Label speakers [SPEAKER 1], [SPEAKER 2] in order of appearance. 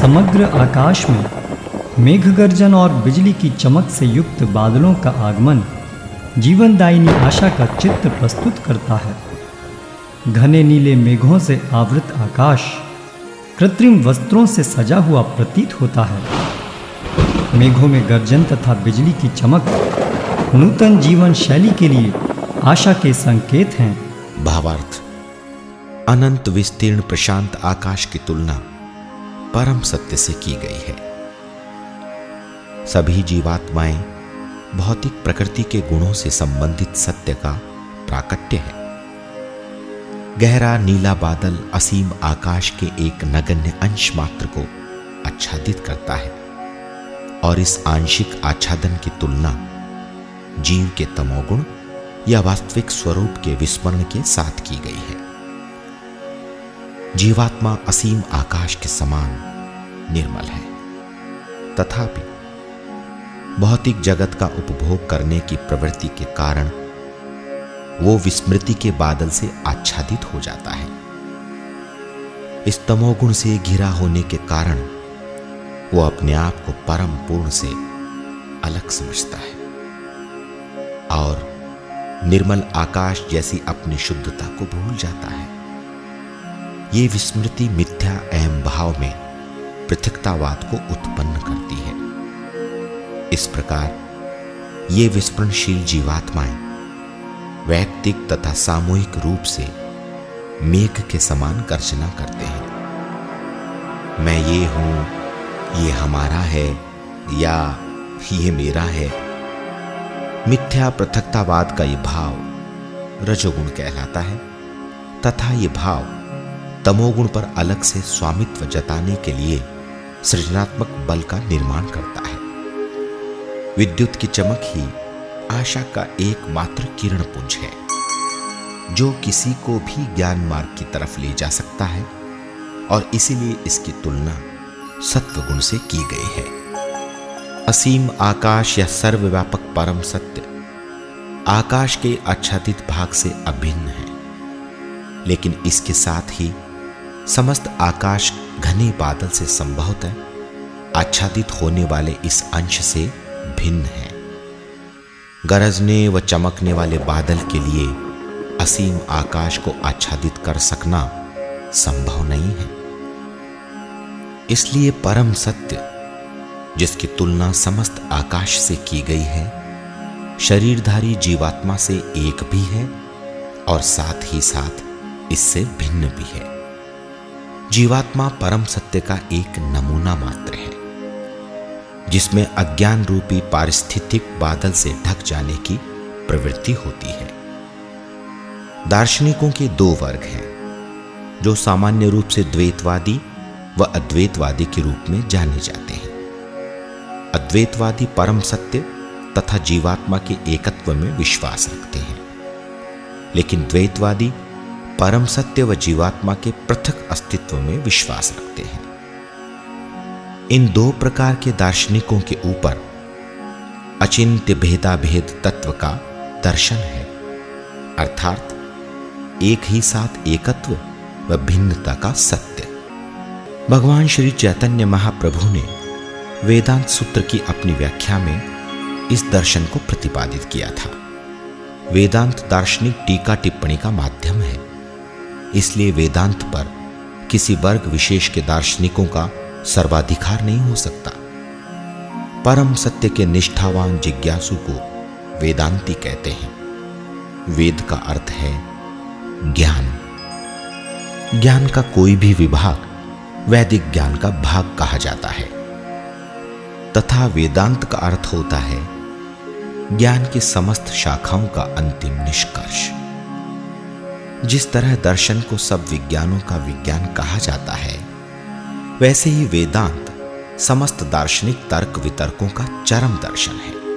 [SPEAKER 1] समग्र आकाश में मेघ गर्जन और बिजली की चमक से युक्त बादलों का आगमन जीवनदायिनी आशा का चित्र प्रस्तुत करता है। घने नीले मेघों से आवृत आकाश कृत्रिम वस्त्रों से सजा हुआ प्रतीत होता है। मेघों में गर्जन तथा बिजली की चमक नूतन जीवन शैली के लिए आशा के संकेत हैं।
[SPEAKER 2] भावार्थ, अनंत विस्तीर्ण प्रशांत आकाश की तुलना परम सत्य से की गई है। सभी जीवात्माएँ भौतिक प्रकृति के गुणों से संबंधित सत्य का प्राकट्य है। गहरा नीला बादल असीम आकाश के एक नगण्य अंश मात्र को आच्छादित करता है और इस आंशिक आच्छादन की तुलना जीव के तमोगुण या वास्तविक स्वरूप के विस्मरण के साथ की गई है। जीवात्मा असीम आकाश के समान निर्मल है। तथापि, भौतिक जगत का उपभोग करने की प्रवृत्ति के कारण वो विस्मृति के बादल से आच्छादित हो जाता है। इस तमोगुण से घिरा होने के कारण वो अपने आप को परम पूर्ण से अलग समझता है और निर्मल आकाश जैसी अपनी शुद्धता को भूल जाता है। ये विस्मृति मिथ्या अहम भाव में पृथकतावाद को उत्पन्न करती है। इस प्रकार ये विस्मरणशील जीवात्माएँ वैयक्तिक तथा सामूहिक रूप से मेघ के समान गर्जना करते हैं। मैं ये हूँ, ये हमारा है, या ये मेरा है। मिथ्या पृथकतावाद का यह भाव रजोगुण कहलाता है, तथा यह भाव तमोगुण पर अलग से स्वामित्व जताने के लिए सृजनात्मक बल का निर्माण करता है। विद्युत की चमक ही आशा का एकमात्र किरण पुंज है, जो किसी को भी ज्ञान मार्ग की तरफ़ ले जा सकता है और इसीलिए इसकी तुलना सत्वगुण से की गई है। असीम आकाश या सर्वव्यापक परम सत्य आकाश के आच्छादित भाग से अभिन्न है, लेकिन इसके साथ ही समस्त आकाश घने बादल से संभवतः आच्छादित होने वाले इस अंश से भिन्न है। गरजने व चमकने वाले बादल के लिए असीम आकाश को आच्छादित कर सकना संभव नहीं है। इसलिए परम सत्य, जिसकी तुलना समस्त आकाश से की गई है, शरीरधारी जीवात्मा से एक भी है और साथ ही साथ इससे भिन्न भी है। जीवात्मा परम सत्य का एक नमूना मात्र है, जिसमें अज्ञान रूपी पारिस्थितिक बादल से ढक जाने की प्रवृत्ति होती है। दार्शनिकों के दो वर्ग हैं, जो सामान्य रूप से द्वैतवादी व अद्वैतवादी के रूप में जाने जाते हैं। अद्वैतवादी परम सत्य तथा जीवात्मा के एकत्व में विश्वास रखते हैं, लेकिन द्वैतवादी परम सत्य व जीवात्मा के पृथक अस्तित्व में विश्वास रखते हैं। इन दो प्रकार के दार्शनिकों के ऊपर अचिंत्य भेदाभेद तत्व का दर्शन है। अर्थात, एक ही साथ एकत्व व भिन्नता का सत्य। भगवान श्री चैतन्य महाप्रभु ने वेदांत सूत्र की अपनी व्याख्या में इस दर्शन को प्रतिपादित किया था। वेदांत दार्शनिक टीका टिप्पणी का माध्यम है। इसलिए वेदांत पर किसी वर्ग विशेष के दार्शनिकों का सर्वाधिकार नहीं हो सकता। परम सत्य के निष्ठावान जिज्ञासु को वेदांती कहते हैं। वेद का अर्थ है ज्ञान। ज्ञान का कोई भी विभाग वैदिक ज्ञान का भाग कहा जाता है। तथा वेदांत का अर्थ होता है ज्ञान की समस्त शाखाओं का अंतिम निष्कर्ष। जिस तरह दर्शन को सब विज्ञानों का विज्ञान कहा जाता है, वैसे ही वेदांत समस्त दार्शनिक तर्क वितर्कों का चरम दर्शन है।